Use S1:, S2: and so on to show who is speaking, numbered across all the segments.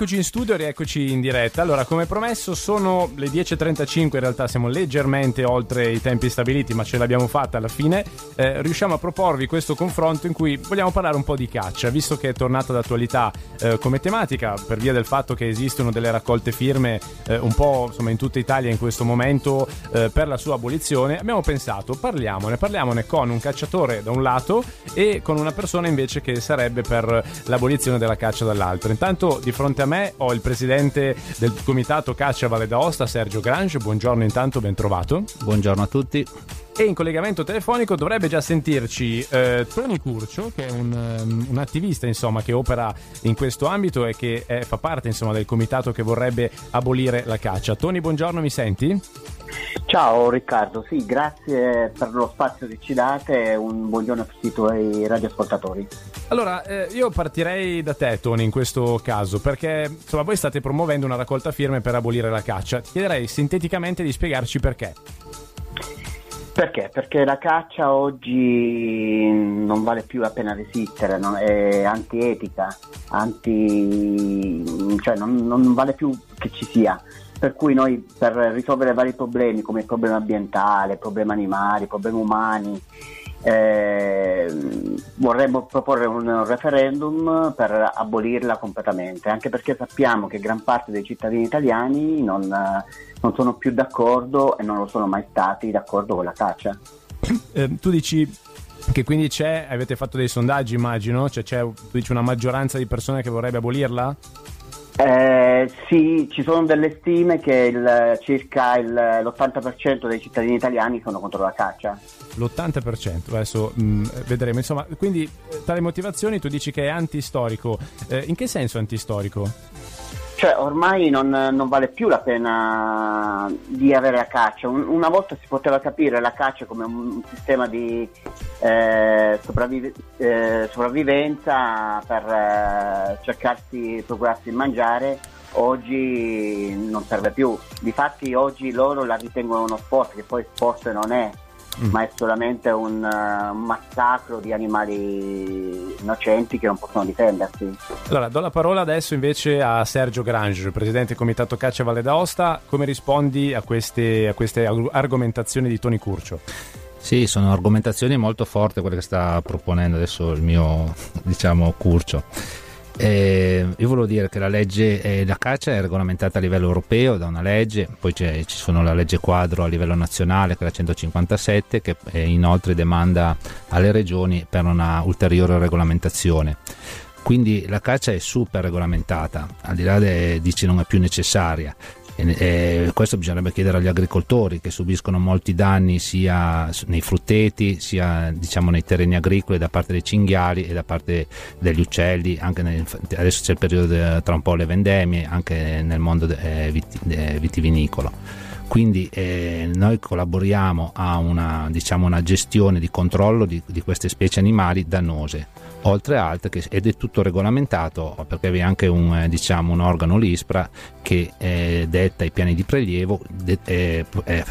S1: Eccoci in studio, rieccoci in diretta. Allora, come promesso, sono le 10.35. In realtà siamo leggermente oltre i tempi stabiliti, ma ce l'abbiamo fatta alla fine. Eh, riusciamo a proporvi questo confronto in cui vogliamo parlare un po' di caccia, visto che è tornata d'attualità eh, come tematica, per via del fatto che esistono delle raccolte firme eh, un po' insomma, in tutta Italia in questo momento eh, per la sua abolizione. Abbiamo pensato, parliamone, parliamone con un cacciatore da un lato e con una persona invece che sarebbe per l'abolizione della caccia dall'altro. Intanto, di fronte a me ho il presidente del comitato Caccia Valle d'Aosta, Sergio Grange. Buongiorno intanto, ben trovato.
S2: Buongiorno a tutti.
S1: E in collegamento telefonico dovrebbe già sentirci eh, Tony Curcio, che è un, um, un, attivista insomma, che opera in questo ambito e che è, fa parte insomma, del comitato che vorrebbe abolire la caccia. Tony, buongiorno, mi senti?
S3: Ciao Riccardo, sì, grazie per lo spazio che ci date e un buongiorno a tutti i tuoi radioascoltatori.
S1: Allora, eh, io partirei da te, Tony, in questo caso, perché insomma, voi state promuovendo una raccolta firme per abolire la caccia. Ti chiederei sinteticamente di spiegarci perché.
S3: Perché? Perché la caccia oggi non vale più la pena resistere, non è antietica, anti... cioè non, non vale più che ci sia per cui noi per risolvere vari problemi come il problema ambientale, il problema animali, il problema umani, eh, vorremmo proporre un referendum per abolirla completamente, anche perché sappiamo che gran parte dei cittadini italiani non, non sono più d'accordo e non lo sono mai stati d'accordo con la caccia.
S1: Eh, tu dici che quindi c'è, avete fatto dei sondaggi immagino, cioè c'è dici una maggioranza di persone che vorrebbe abolirla?
S3: Eh, sì, ci sono delle stime che il, circa il, l'80% dei cittadini italiani sono contro la caccia.
S1: L'80%, adesso mh, mm, vedremo. Insomma, quindi eh, tale motivazioni tu dici che è antistorico. Eh, in che senso antistorico?
S3: Cioè, ormai non, non, vale più la pena di avere la caccia. Un, una volta si poteva capire la caccia come un, sistema di eh, sopravvive, eh, sopravvivenza per eh, cercarsi, procurarsi il mangiare. Oggi non serve più. Difatti oggi loro la ritengono uno sport, che poi sport non è mm. ma è solamente un, uh, un, massacro di animali innocenti che non possono difendersi.
S1: Allora, do la parola adesso invece a Sergio Grange, presidente del Comitato Caccia Valle d'Aosta. Come rispondi a queste, a queste argomentazioni di Tony Curcio?
S2: Sì, sono argomentazioni molto forti quelle che sta proponendo adesso il mio, diciamo, Curcio. Eh, io volevo dire che la legge, eh, caccia è regolamentata a livello europeo da una legge, poi ci sono la legge quadro a livello nazionale che è la 157 che eh, inoltre demanda alle regioni per una ulteriore regolamentazione. Quindi la caccia è super regolamentata, al di là di dici non è più necessaria. E questo bisognerebbe chiedere agli agricoltori che subiscono molti danni sia nei frutteti sia diciamo, nei terreni agricoli da parte dei cinghiali e da parte degli uccelli, nel, adesso c'è il periodo tra un po' le vendemmie, anche nel mondo eh, vitivinicolo. Quindi eh, noi collaboriamo a una, diciamo, una, gestione di controllo di, di queste specie animali dannose oltre altre che, ed è tutto regolamentato perché vi è anche un, eh, diciamo, un organo l'ISPRA che eh, detta i piani di prelievo de, eh, eh,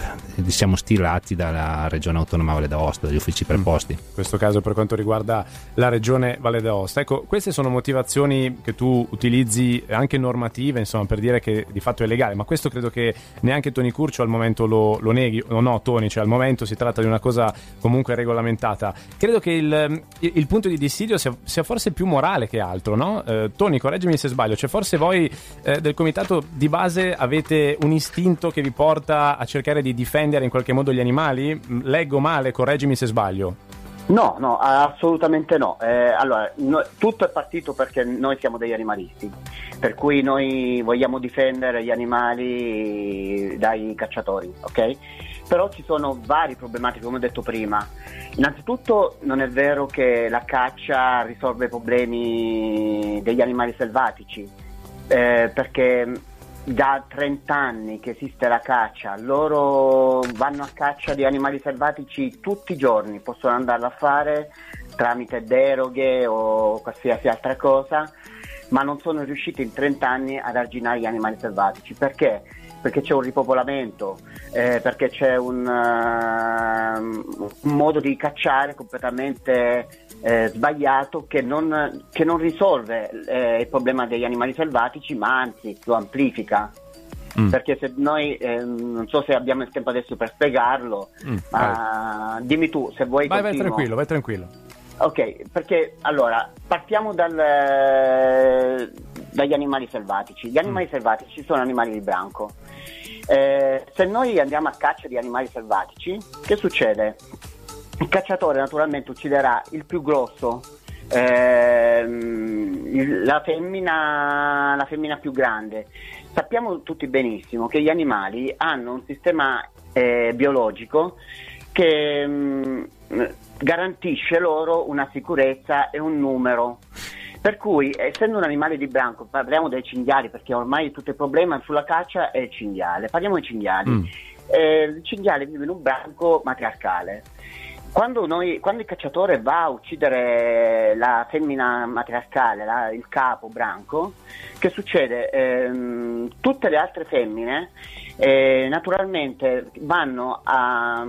S2: siamo stilati dalla regione autonoma Valle d'Aosta dagli uffici preposti. In
S1: questo caso per quanto riguarda la regione Valle d'Aosta. Ecco queste sono motivazioni che tu utilizzi anche normative insomma per dire che di fatto è legale ma questo credo che neanche Tony Curcio al momento lo, lo neghi o no Tony cioè al momento si tratta di una cosa comunque regolamentata. Credo che il, il, il punto di dissidio sia, sia, forse più morale che altro, no? Eh, Tony, correggimi se sbaglio, cioè forse voi eh, del comitato di base avete un istinto che vi porta a cercare di difendere in qualche modo gli animali? Leggo male, correggimi se sbaglio.
S3: No, no, assolutamente no. Eh, allora, no, tutto è partito perché noi siamo degli animalisti, per cui noi vogliamo difendere gli animali dai cacciatori, ok? Però ci sono varie problematiche, come ho detto prima. Innanzitutto non è vero che la caccia risolve i problemi degli animali selvatici, eh, perché da 30 anni che esiste la caccia, loro vanno a caccia di animali selvatici tutti i giorni, possono andarla a fare tramite deroghe o qualsiasi altra cosa, ma non sono riusciti in 30 anni ad arginare gli animali selvatici. Perché? Perché c'è un ripopolamento, eh, perché c'è un, uh, un, modo di cacciare completamente eh, sbagliato che non, che non risolve eh, il problema degli animali selvatici, ma anzi lo amplifica. Mm. Perché se noi, eh, non so se abbiamo il tempo adesso per spiegarlo, mm, ma vai. dimmi tu se vuoi.
S1: Vai, vai tranquillo, vai tranquillo.
S3: Ok, perché allora partiamo dal, dagli animali selvatici. Gli animali mm. selvatici sono animali di branco. Eh, se noi andiamo a caccia di animali selvatici, che succede? Il cacciatore naturalmente ucciderà il più grosso, ehm, la, femmina, la femmina più grande. Sappiamo tutti benissimo che gli animali hanno un sistema eh, biologico che mh, mm, garantisce loro una sicurezza e un numero. Per cui, essendo un animale di branco, parliamo dei cinghiali perché ormai tutto il problema sulla caccia è il cinghiale. Parliamo dei cinghiali. Mm. Eh, il cinghiale vive in un branco matriarcale. Quando, noi, quando, il cacciatore va a uccidere la femmina matriarcale, la, il capo branco, che succede? Ehm, tutte le altre femmine eh, naturalmente vanno a,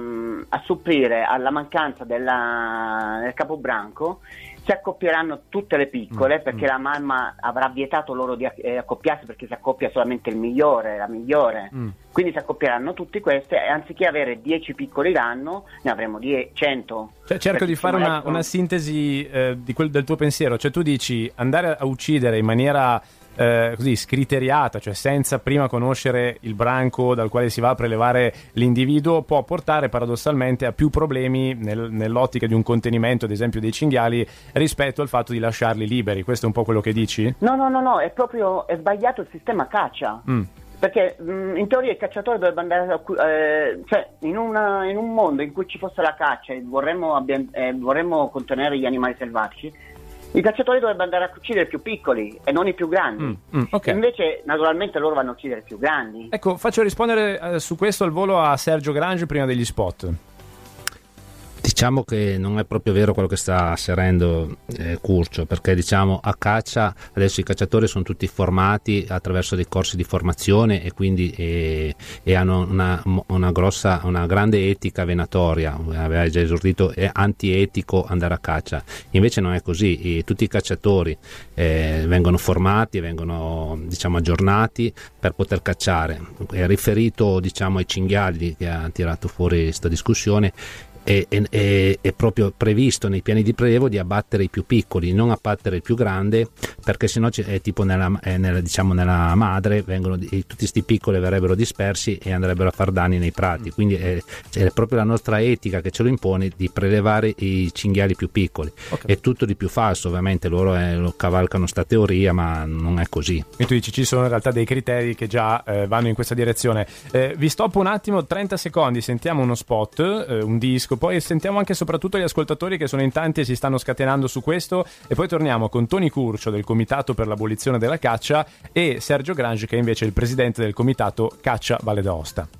S3: a, supplire alla mancanza della, del capo branco si accoppieranno tutte le piccole mm, perché mm. la mamma avrà vietato loro di eh, accoppiarsi perché si accoppia solamente il migliore, la migliore. Mm. Quindi si accoppieranno tutti queste e anziché avere 10 piccoli l'anno ne avremo 100.
S1: Cioè, cerco di fare una, una sintesi eh, quel, del tuo pensiero, cioè tu dici andare a uccidere in maniera eh, così scriteriata, cioè senza prima conoscere il branco dal quale si va a prelevare l'individuo, può portare paradossalmente a più problemi nel, nell'ottica di un contenimento, ad esempio, dei cinghiali rispetto al fatto di lasciarli liberi. Questo è un po' quello che dici?
S3: No, no, no, no, è proprio è sbagliato il sistema caccia. Mm. Perché mh, mm, in teoria il cacciatore dovrebbe andare a, eh, cioè in, una, in, un mondo in cui ci fosse la caccia e vorremmo, eh, vorremmo contenere gli animali selvatici, i cacciatori dovrebbero andare a uccidere i più piccoli e non i più grandi. Mm, mm, okay. Invece, naturalmente, loro vanno a uccidere i più grandi.
S1: Ecco, faccio rispondere eh, su questo al volo a Sergio Grange prima degli spot.
S2: Diciamo che non è proprio vero quello che sta asserendo eh, Curcio, perché diciamo a caccia adesso i cacciatori sono tutti formati attraverso dei corsi di formazione e quindi eh, e hanno una, una, grossa, una grande etica venatoria, aveva già esordito, è antietico andare a caccia, invece non è così, e tutti i cacciatori eh, vengono formati, vengono diciamo aggiornati per poter cacciare. È riferito diciamo ai cinghiali che ha tirato fuori questa discussione è, è, è, proprio previsto nei piani di prelievo di abbattere i più piccoli, non abbattere il più grande, perché sennò è tipo nella, è nella, diciamo nella madre, vengono, tutti questi piccoli verrebbero dispersi e andrebbero a far danni nei prati. Quindi è, è, proprio la nostra etica che ce lo impone di prelevare i cinghiali più piccoli. Okay. È tutto di più falso, ovviamente loro eh, lo cavalcano sta teoria, ma non è così.
S1: E tu dici ci sono in realtà dei criteri che già eh, vanno in questa direzione. Eh, vi stoppo un attimo, 30 secondi, sentiamo uno spot, eh, un disco poi sentiamo anche e soprattutto gli ascoltatori che sono in tanti e si stanno scatenando su questo e poi torniamo con Tony Curcio del Comitato per l'abolizione della caccia e Sergio Grange che è invece il presidente del Comitato Caccia Valle d'Aosta.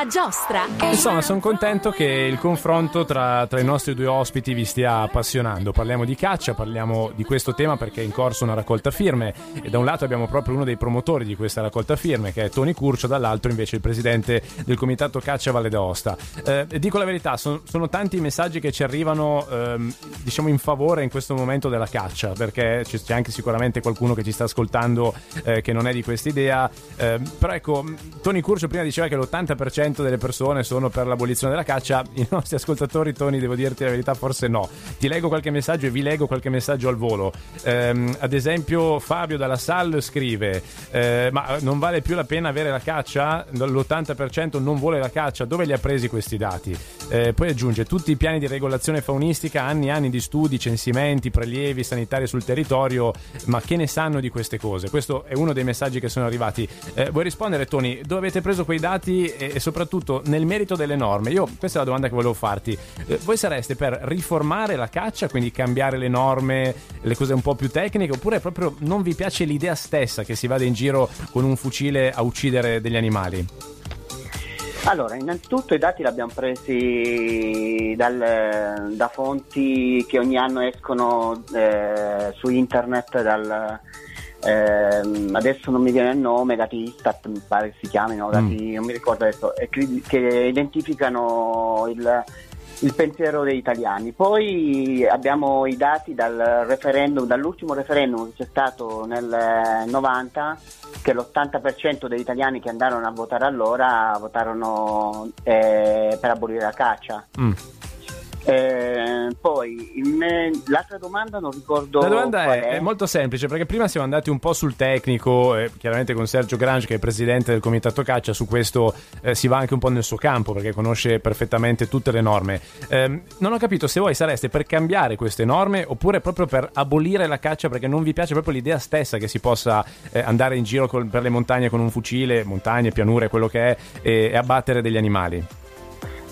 S4: La giostra.
S1: Insomma, sono contento che il confronto tra, tra, i nostri due ospiti vi stia appassionando. Parliamo di caccia, parliamo di questo tema perché è in corso una raccolta firme e da un lato abbiamo proprio uno dei promotori di questa raccolta firme che è Tony Curcio, dall'altro invece il presidente del comitato Caccia Valle d'Aosta. Eh, dico la verità, son, sono tanti i messaggi che ci arrivano ehm, diciamo in favore in questo momento della caccia perché c'è anche sicuramente qualcuno che ci sta ascoltando eh, che non è di questa idea. Eh, però ecco, Tony Curcio prima diceva che l'80% 90% delle persone sono per l'abolizione della caccia. I nostri ascoltatori, Tony, devo dirti la verità, forse no. Ti leggo qualche messaggio e vi leggo qualche messaggio al volo. Eh, ad esempio, Fabio dalla Sal scrive: eh, Ma non vale più la pena avere la caccia? L'80% non vuole la caccia. Dove li ha presi questi dati? Eh, poi aggiunge: Tutti i piani di regolazione faunistica, anni e anni di studi, censimenti, prelievi sanitari sul territorio, ma che ne sanno di queste cose? Questo è uno dei messaggi che sono arrivati. Eh, vuoi rispondere, Tony? Dove avete preso quei dati e, e soprattutto nel merito delle norme. Io questa è la domanda che volevo farti. Eh, voi sareste per riformare la caccia, quindi cambiare le norme, le cose un po' più tecniche, oppure proprio non vi piace l'idea stessa che si vada in giro con un fucile a uccidere degli animali?
S3: Allora, innanzitutto i dati li abbiamo presi dal, da fonti che ogni anno escono eh, su internet dal, eh, adesso non mi viene il nome, dati Istat mi pare si chiamino, dati, mm. non mi ricordo adesso, che, che identificano il, il pensiero degli italiani. Poi abbiamo i dati dal referendum, dall'ultimo referendum che c'è stato nel 90, che l'80% degli italiani che andarono a votare allora votarono eh, per abolire la caccia. Mm. Eh, poi me, l'altra domanda non ricordo.
S1: La domanda è, è, molto semplice perché prima siamo andati un po' sul tecnico, eh, chiaramente con Sergio Grange che è presidente del comitato caccia, su questo eh, si va anche un po' nel suo campo perché conosce perfettamente tutte le norme. Ehm, non ho capito se voi sareste per cambiare queste norme oppure proprio per abolire la caccia perché non vi piace proprio l'idea stessa che si possa eh, andare in giro con, per le montagne con un fucile, montagne, pianure, quello che è, e, e abbattere degli animali.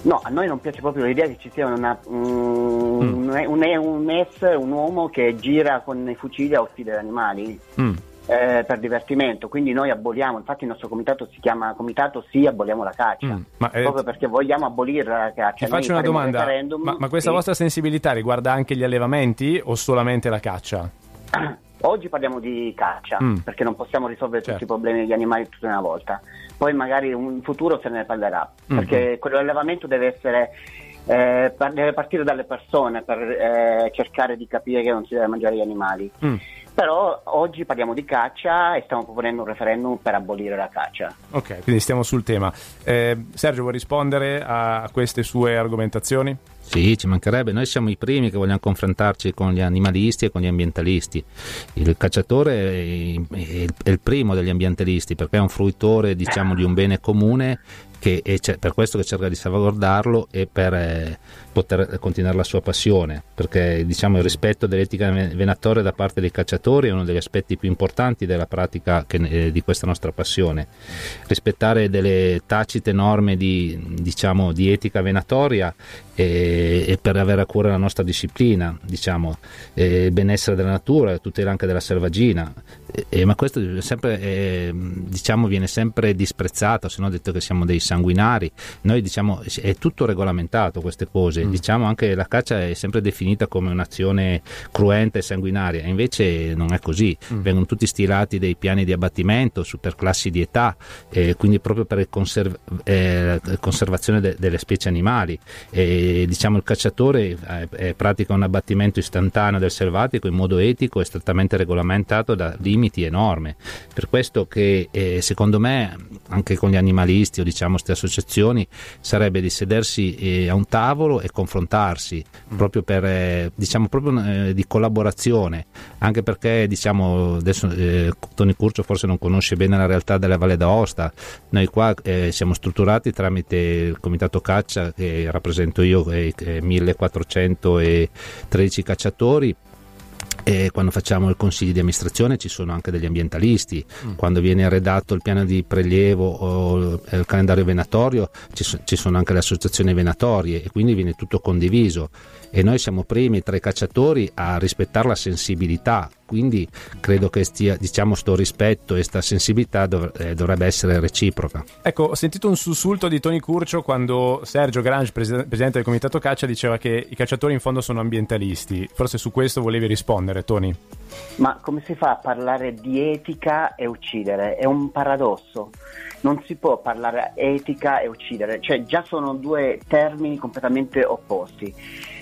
S3: No, a noi non piace proprio l'idea che ci sia una, um, mm. un, un, un, essere, un uomo che gira con i fucili a uccidere animali. Mm. Eh, per divertimento, quindi noi aboliamo, infatti il nostro comitato si chiama Comitato Sì, aboliamo la caccia, mm, ma, eh, proprio perché vogliamo abolire la caccia.
S1: Ti faccio una domanda, ma, ma, questa sì. vostra sensibilità riguarda anche gli allevamenti o solamente la caccia?
S3: Oggi parliamo di caccia, mm. perché non possiamo risolvere certo. tutti i problemi degli animali tutta una volta. Poi magari in futuro se ne parlerà, mm-hmm. perché quell'allevamento deve essere eh, deve partire dalle persone per eh, cercare di capire che non si deve mangiare gli animali. Mm. Però oggi parliamo di caccia e stiamo proponendo un referendum per abolire la caccia.
S1: Ok, quindi stiamo sul tema. Eh, Sergio, vuoi rispondere a queste sue argomentazioni?
S2: Sì, ci mancherebbe. Noi siamo i primi che vogliamo confrontarci con gli animalisti e con gli ambientalisti. Il cacciatore è il primo degli ambientalisti perché è un fruitore diciamo, di un bene comune che è per questo che cerca di salvaguardarlo e per eh, poter continuare la sua passione, perché diciamo, il rispetto dell'etica venatoria da parte dei cacciatori è uno degli aspetti più importanti della pratica che, eh, di questa nostra passione. Rispettare delle tacite norme di, diciamo, di etica venatoria e, e, per avere a cuore la nostra disciplina, diciamo, il benessere della natura, tutela anche della selvaggina, e, ma questo sempre, eh, diciamo, viene sempre disprezzato, se no detto che siamo dei sanguinari. Noi diciamo è tutto regolamentato queste cose, mm. diciamo anche la caccia è sempre definita come un'azione cruenta e sanguinaria, invece non è così. Mm. Vengono tutti stilati dei piani di abbattimento su per classi di età, eh, quindi proprio per conserv- eh, conservazione de- delle specie animali. E, diciamo il cacciatore eh, pratica un abbattimento istantaneo del selvatico in modo etico e strettamente regolamentato da limiti limiti enorme. Per questo che eh, secondo me anche con gli animalisti o diciamo queste associazioni sarebbe di sedersi eh, a un tavolo e confrontarsi mm. proprio per eh, diciamo proprio eh, di collaborazione, anche perché diciamo adesso eh, Tony Curcio forse non conosce bene la realtà della Valle d'Aosta. Noi qua eh, siamo strutturati tramite il comitato caccia che rappresento io 1413 cacciatori e quando facciamo il consiglio di amministrazione ci sono anche degli ambientalisti, mm. quando viene redatto il piano di prelievo o il calendario venatorio ci sono anche le associazioni venatorie e quindi viene tutto condiviso e noi siamo primi tra i cacciatori a rispettare la sensibilità quindi credo che stia, diciamo sto rispetto e sta sensibilità dov- eh, dovrebbe essere reciproca.
S1: Ecco, ho sentito un sussulto di Tony Curcio quando Sergio Grange, pres- presidente del comitato caccia, diceva che i cacciatori in fondo sono ambientalisti. Forse su questo volevi rispondere, Tony.
S3: Ma come si fa a parlare di etica e uccidere? È un paradosso. Non si può parlare etica e uccidere, cioè già sono due termini completamente opposti.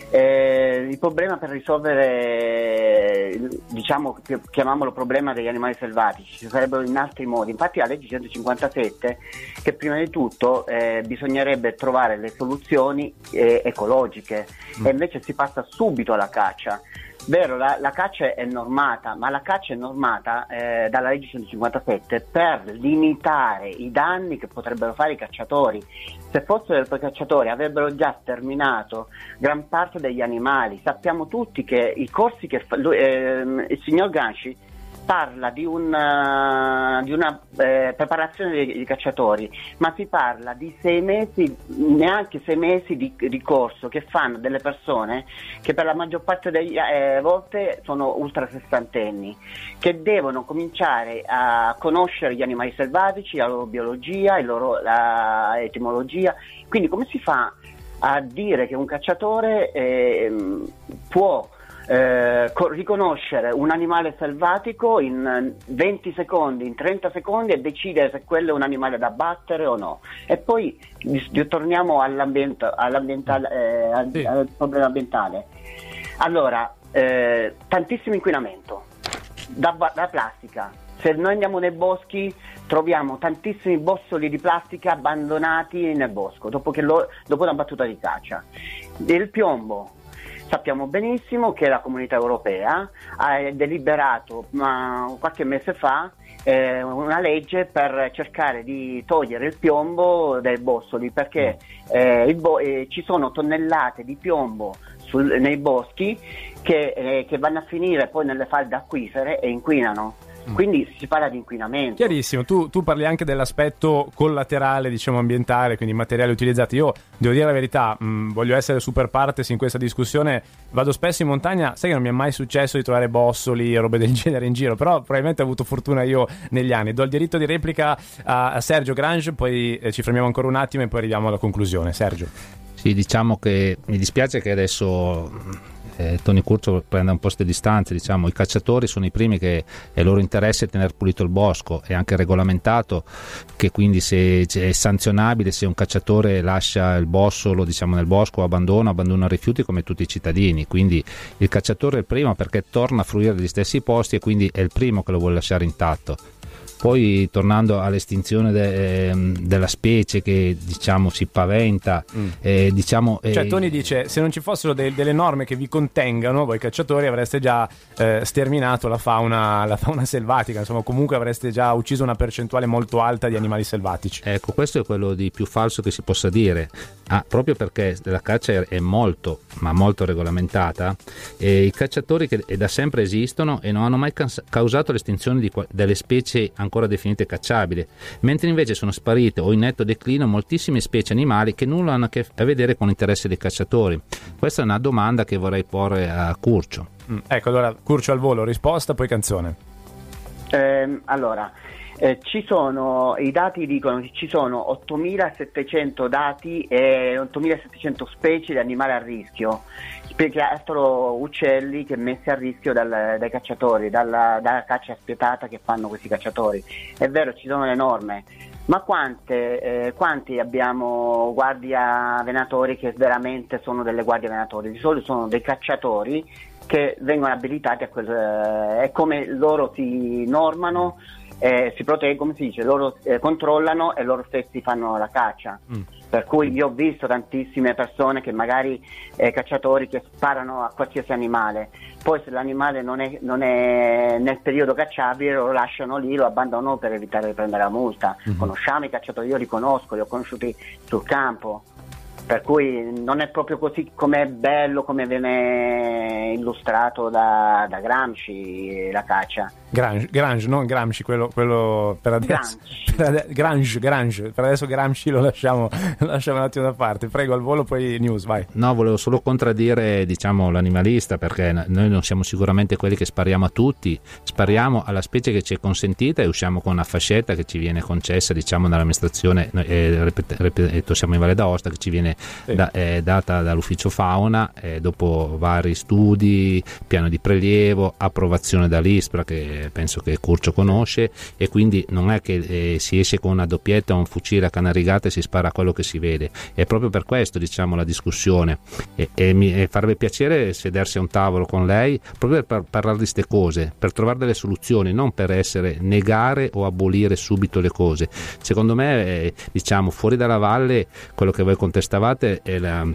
S3: Eh, il problema per risolvere, diciamo, chiamiamolo problema degli animali selvatici, ci sarebbero in altri modi. Infatti la legge 157 che prima di tutto eh, bisognerebbe trovare le soluzioni eh, ecologiche mm. e invece si passa subito alla caccia. Vero, la, la, caccia è normata, ma la caccia è normata eh, dalla legge 157 per limitare i danni che potrebbero fare i cacciatori. Se fossero i cacciatori avrebbero già sterminato gran parte degli animali. Sappiamo tutti che i corsi che fa, lui, eh, il signor Ganci parla di, un, uh, di una eh, preparazione dei, dei, cacciatori, ma si parla di sei mesi, neanche sei mesi di, di corso che fanno delle persone che per la maggior parte delle eh, volte sono ultra sessantenni, che devono cominciare a conoscere gli animali selvatici, la loro biologia, loro, la etimologia. Quindi come si fa a dire che un cacciatore eh, può eh, co- riconoscere un animale selvatico in 20 secondi, in 30 secondi e decidere se quello è un animale da battere o no. E poi torniamo all'ambiente, all'ambientale, eh, al, sì. al, problema ambientale. Allora, eh, tantissimo inquinamento da, da plastica. Se noi andiamo nei boschi troviamo tantissimi bossoli di plastica abbandonati nel bosco dopo, lo, dopo una battuta di caccia. Il piombo, sappiamo benissimo che la comunità europea ha deliberato ma, qualche mese fa eh, una legge per cercare di togliere il piombo dai bossoli perché eh, bo- eh, ci sono tonnellate di piombo sul, nei boschi che, eh, che vanno a finire poi nelle falde acquifere e inquinano. Mm. Quindi si parla di inquinamento.
S1: Chiarissimo, tu, tu, parli anche dell'aspetto collaterale, diciamo ambientale, quindi materiali utilizzati. Io devo dire la verità, mh, mm, voglio essere super partes in questa discussione. Vado spesso in montagna, sai che non mi è mai successo di trovare bossoli e robe del genere in giro, però probabilmente ho avuto fortuna io negli anni. Do il diritto di replica a, a Sergio Grange, poi eh, ci fermiamo ancora un attimo e poi arriviamo alla conclusione. Sergio.
S2: Sì, diciamo che mi dispiace che adesso eh, Tony Curcio prenda un po' queste distanze, diciamo, i cacciatori sono i primi che è loro interesse tenere pulito il bosco, è anche regolamentato che quindi se è sanzionabile se un cacciatore lascia il bossolo diciamo, nel bosco, abbandona, abbandona rifiuti come tutti i cittadini, quindi il cacciatore è il primo perché torna a fruire degli stessi posti e quindi è il primo che lo vuole lasciare intatto. Poi tornando all'estinzione de, ehm, della specie che diciamo si paventa, mm. eh, diciamo,
S1: eh, cioè Tony dice se non ci fossero de- delle norme che vi contengano, voi cacciatori avreste già eh, sterminato la fauna, la fauna, selvatica, insomma comunque avreste già ucciso una percentuale molto alta di animali selvatici.
S2: Ecco, questo è quello di più falso che si possa dire, ah, proprio perché la caccia è molto, ma molto regolamentata, e i cacciatori che da sempre esistono e non hanno mai causato l'estinzione di, delle specie ancora definite cacciabili, mentre invece sono sparite o in netto declino moltissime specie animali che nulla hanno a che vedere con l'interesse dei cacciatori. Questa è una domanda che vorrei porre a Curcio.
S1: Mm, ecco, allora Curcio al volo, risposta, poi canzone.
S3: Eh, allora, eh, sono, i dati dicono che ci sono 8700 dati e 8700 specie di animali a rischio che altro uccelli che messi a rischio dal, dai cacciatori, dalla, dalla, caccia spietata che fanno questi cacciatori. È vero, ci sono le norme, ma quante, eh, quanti abbiamo guardia venatori che veramente sono delle guardie venatori? Di solito sono dei cacciatori che vengono abilitati a quel... Eh, è come loro si normano, eh, si proteggono, come si dice, loro eh, controllano e loro stessi fanno la caccia. Mm. Per cui io ho visto tantissime persone che magari eh, cacciatori che sparano a qualsiasi animale, poi se l'animale non è, non è, nel periodo cacciabile lo lasciano lì, lo abbandonano per evitare di prendere la multa. Mm-hmm. Conosciamo i cacciatori, io li conosco, li ho conosciuti sul campo per cui non è proprio così come è bello come viene illustrato da, da Gramsci la caccia.
S1: Grange, Grange non Gramsci, quello, quello per adesso. Per Grange, Grange, per adesso Gramsci lo lasciamo, lo lasciamo un attimo da parte. Prego al volo, poi news, vai.
S2: No, volevo solo contraddire diciamo, l'animalista perché noi non siamo sicuramente quelli che spariamo a tutti, spariamo alla specie che ci è consentita e usciamo con una fascetta che ci viene concessa diciamo, dall'amministrazione, eh, ripeto, siamo in Valle d'Aosta, che ci viene sì. da, eh, data dall'ufficio fauna eh, dopo vari studi, piano di prelievo, approvazione dall'ISPRA che penso che Curcio conosce e quindi non è che eh, si esce con una doppietta o un fucile a canna rigata e si spara quello che si vede. È proprio per questo diciamo la discussione. E, e mi farebbe piacere sedersi a un tavolo con lei proprio per parlare di queste cose per trovare delle soluzioni non per essere negare o abolire subito le cose. Secondo me eh, diciamo fuori dalla valle quello che voi contestavate è la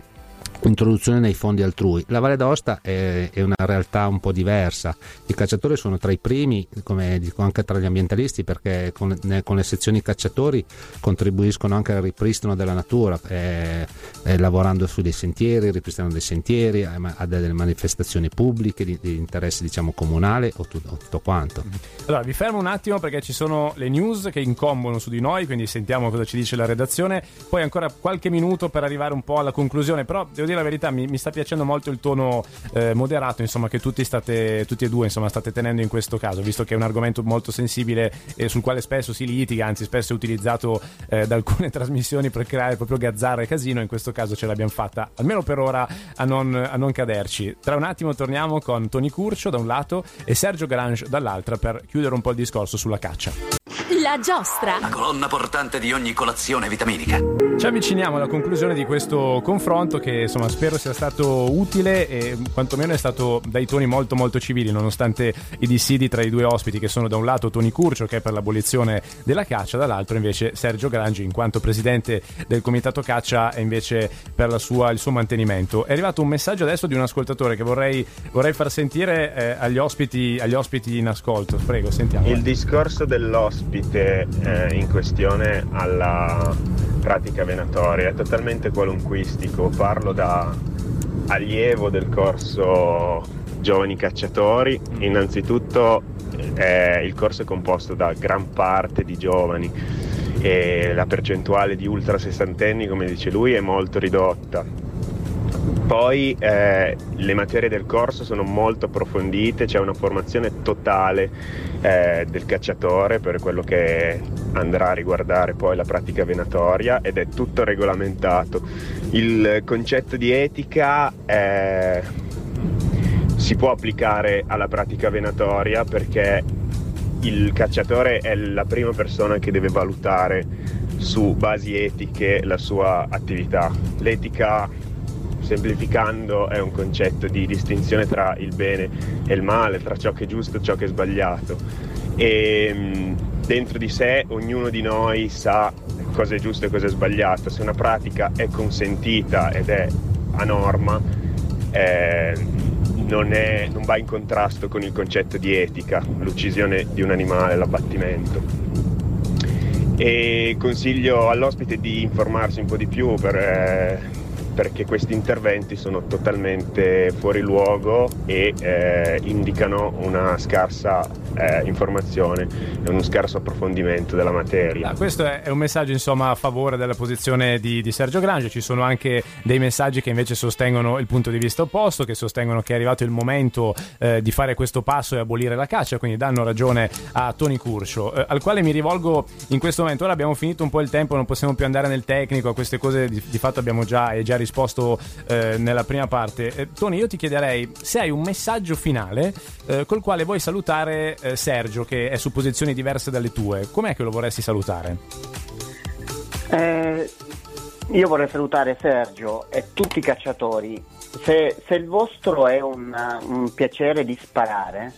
S2: introduzione nei fondi altrui. La Valle d'Aosta è, è, una realtà un po' diversa. I cacciatori sono tra i primi, come dico anche tra gli ambientalisti, perché con, con le sezioni cacciatori contribuiscono anche al ripristino della natura, eh, eh, lavorando su dei sentieri, ripristinando dei sentieri, a, a delle manifestazioni pubbliche di, di interesse diciamo, comunale o, tu, o, tutto quanto.
S1: Allora, vi fermo un attimo perché ci sono le news che incombono su di noi, quindi sentiamo cosa ci dice la redazione. Poi ancora qualche minuto per arrivare un po' alla conclusione, però devo dire la verità, mi, mi sta piacendo molto il tono eh, moderato, insomma, che tutti, state, tutti e due insomma, state tenendo in questo caso, visto che è un argomento molto sensibile e sul quale spesso si litiga, anzi spesso è utilizzato eh, da alcune trasmissioni per creare proprio gazzarra e casino, in questo caso ce l'abbiamo fatta, almeno per ora, a non, a non caderci. Tra un attimo torniamo con Tony Curcio da un lato e Sergio Grange dall'altra per chiudere un po' il discorso sulla caccia.
S4: La giostra.
S5: La colonna portante di ogni colazione vitaminica.
S1: Ci avviciniamo alla conclusione di questo confronto che insomma spero sia stato utile e quantomeno è stato dai toni molto molto civili nonostante i dissidi tra i due ospiti che sono da un lato Tony Curcio che è per l'abolizione della caccia, dall'altro invece Sergio Grangi in quanto presidente del comitato caccia e invece per sua, il suo mantenimento. È arrivato un messaggio adesso di un ascoltatore che vorrei, vorrei far sentire eh, agli, ospiti, agli ospiti in ascolto. Prego, sentiamo.
S6: Il discorso dell'ospite eh, in questione alla pratica venatoria è totalmente qualunquistico. Parlo da allievo del corso Giovani Cacciatori. Innanzitutto eh, il corso è composto da gran parte di giovani e la percentuale di ultra sessantenni, come dice lui, è molto ridotta. Poi eh, le materie del corso sono molto approfondite, c'è una formazione totale eh, del cacciatore per quello che andrà a riguardare poi la pratica venatoria ed è tutto regolamentato. Il concetto di etica eh, si può applicare alla pratica venatoria perché il cacciatore è la prima persona che deve valutare su basi etiche la sua attività. L'etica, semplificando, è un concetto di distinzione tra il bene e il male, tra ciò che è giusto e ciò che è sbagliato. E dentro di sé ognuno di noi sa cosa è giusto e cosa è sbagliato. Se una pratica è consentita ed è a norma, eh, non, è, non va in contrasto con il concetto di etica, l'uccisione di un animale, l'abbattimento. E consiglio all'ospite di informarsi un po' di più per, eh, perché questi interventi sono totalmente fuori luogo e eh, indicano una scarsa eh, informazione e uno scarso approfondimento della materia.
S1: Ah, questo è un messaggio insomma a favore della posizione di, di, Sergio Grange, ci sono anche dei messaggi che invece sostengono il punto di vista opposto, che sostengono che è arrivato il momento eh, di fare questo passo e abolire la caccia, quindi danno ragione a Tony Curcio, eh, al quale mi rivolgo in questo momento. Ora abbiamo finito un po' il tempo, non possiamo più andare nel tecnico, a queste cose di, di fatto abbiamo già, già risposto eh, nella prima parte. Eh, Tony, io ti chiederei se hai un messaggio finale eh, col quale vuoi salutare eh, Sergio, che è su posizioni diverse dalle tue. Com'è che lo vorresti salutare?
S3: Eh, io vorrei salutare Sergio e tutti i cacciatori. Se, se il vostro è un, un piacere di sparare,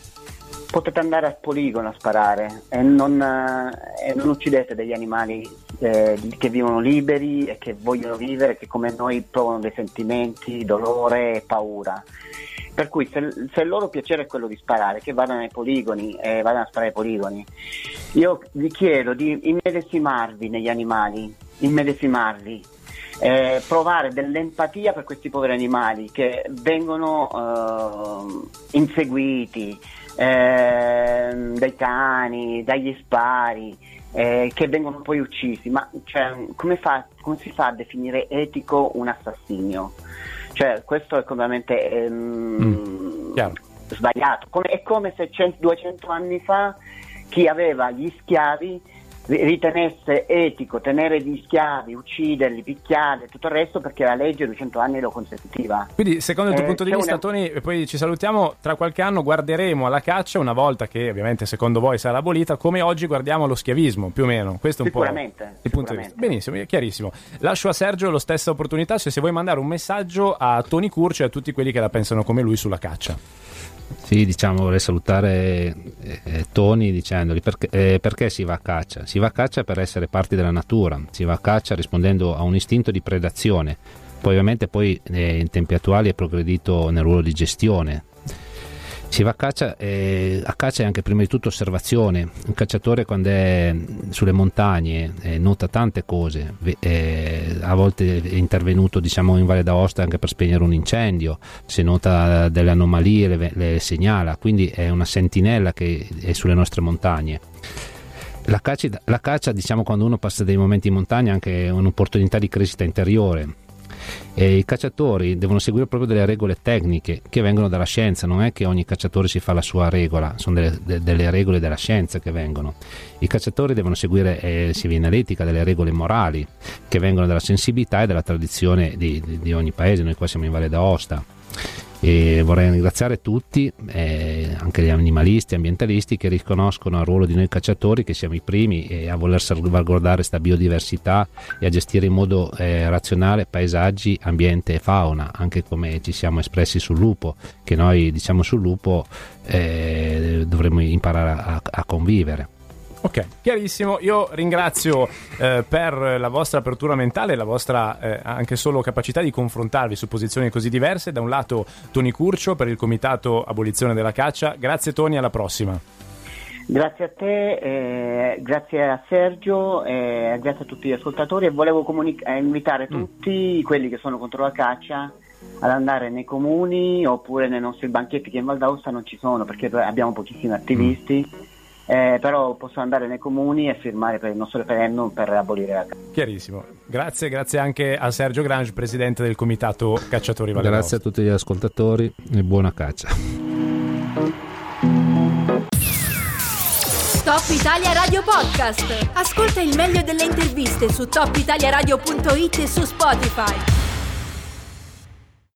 S3: potete andare al poligono a sparare e non, eh, e non uccidete degli animali eh, che vivono liberi e che vogliono vivere, che come noi provano dei sentimenti, dolore e paura. Per cui se, se, il loro piacere è quello di sparare, che vadano ai poligoni e eh, vadano a sparare ai poligoni. Io vi chiedo di immedesimarvi negli animali, immedesimarvi, eh, provare dell'empatia per questi poveri animali che vengono eh, inseguiti eh, dai cani, dagli spari, eh, che vengono poi uccisi. Ma cioè, come, fa, come si fa a definire etico un assassinio? Cioè, questo è completamente ehm, mm, sbagliato. Come, è come se 100, 200 anni fa chi aveva gli schiavi ritenesse etico tenere gli schiavi, ucciderli, picchiarli e tutto il resto perché la legge 200 anni lo consentiva.
S1: Quindi secondo il tuo eh, punto di vista una... Tony, e poi ci salutiamo, tra qualche anno guarderemo alla caccia una volta che ovviamente secondo voi sarà abolita come oggi guardiamo lo schiavismo più o meno. Questo è un
S3: sicuramente,
S1: po' il punto di vista. Benissimo, chiarissimo. Lascio a Sergio la stessa opportunità se, se vuoi mandare un messaggio a Tony Curcio e a tutti quelli che la pensano come lui sulla caccia.
S2: Sì, diciamo, vorrei salutare eh, Tony dicendogli perché, eh, perché, si va a caccia. Si va a caccia per essere parti della natura, si va a caccia rispondendo a un istinto di predazione. Poi ovviamente poi eh, in tempi attuali è progredito nel ruolo di gestione si va a caccia, eh, a caccia è anche prima di tutto osservazione. Un cacciatore quando è sulle montagne eh, nota tante cose, eh, a volte è intervenuto diciamo, in Valle d'Aosta anche per spegnere un incendio, se nota delle anomalie le, le segnala, quindi è una sentinella che è sulle nostre montagne. La caccia, la caccia, diciamo, quando uno passa dei momenti in montagna, è anche un'opportunità di crescita interiore E I cacciatori devono seguire proprio delle regole tecniche che vengono dalla scienza, non è che ogni cacciatore si fa la sua regola, sono delle, de, delle regole della scienza che vengono. I cacciatori devono seguire eh, sia l'etica, delle regole morali che vengono dalla sensibilità e dalla tradizione di, di, di ogni paese, noi qua siamo in Valle d'Aosta e vorrei ringraziare tutti, eh, anche gli animalisti, ambientalisti che riconoscono il ruolo di noi cacciatori, che siamo i primi eh, a voler salvaguardare questa biodiversità e a gestire in modo eh, razionale paesaggi, ambiente e fauna, anche come ci siamo espressi sul lupo, che noi diciamo sul lupo eh, dovremmo imparare a, a convivere.
S1: Ok, chiarissimo. Io ringrazio eh, per la vostra apertura mentale, la vostra eh, anche solo capacità di confrontarvi su posizioni così diverse. Da un lato Toni Curcio per il Comitato Abolizione della Caccia. Grazie Toni, alla prossima.
S3: Grazie a te, eh, grazie a Sergio, eh, grazie a tutti gli ascoltatori e volevo comunica- eh, invitare mm. tutti quelli che sono contro la caccia ad andare nei comuni oppure nei nostri banchetti che in Val d'Aosta non ci sono perché abbiamo pochissimi attivisti. Mm eh, però possono andare nei comuni e firmare per il nostro referendum per abolire la caccia.
S1: Chiarissimo. Grazie, grazie anche a Sergio Grange, presidente del comitato Cacciatori Valle
S2: Grazie a tutti gli ascoltatori e buona caccia.
S4: Top Italia Radio Podcast. Ascolta il meglio delle interviste su topitaliaradio.it e su Spotify.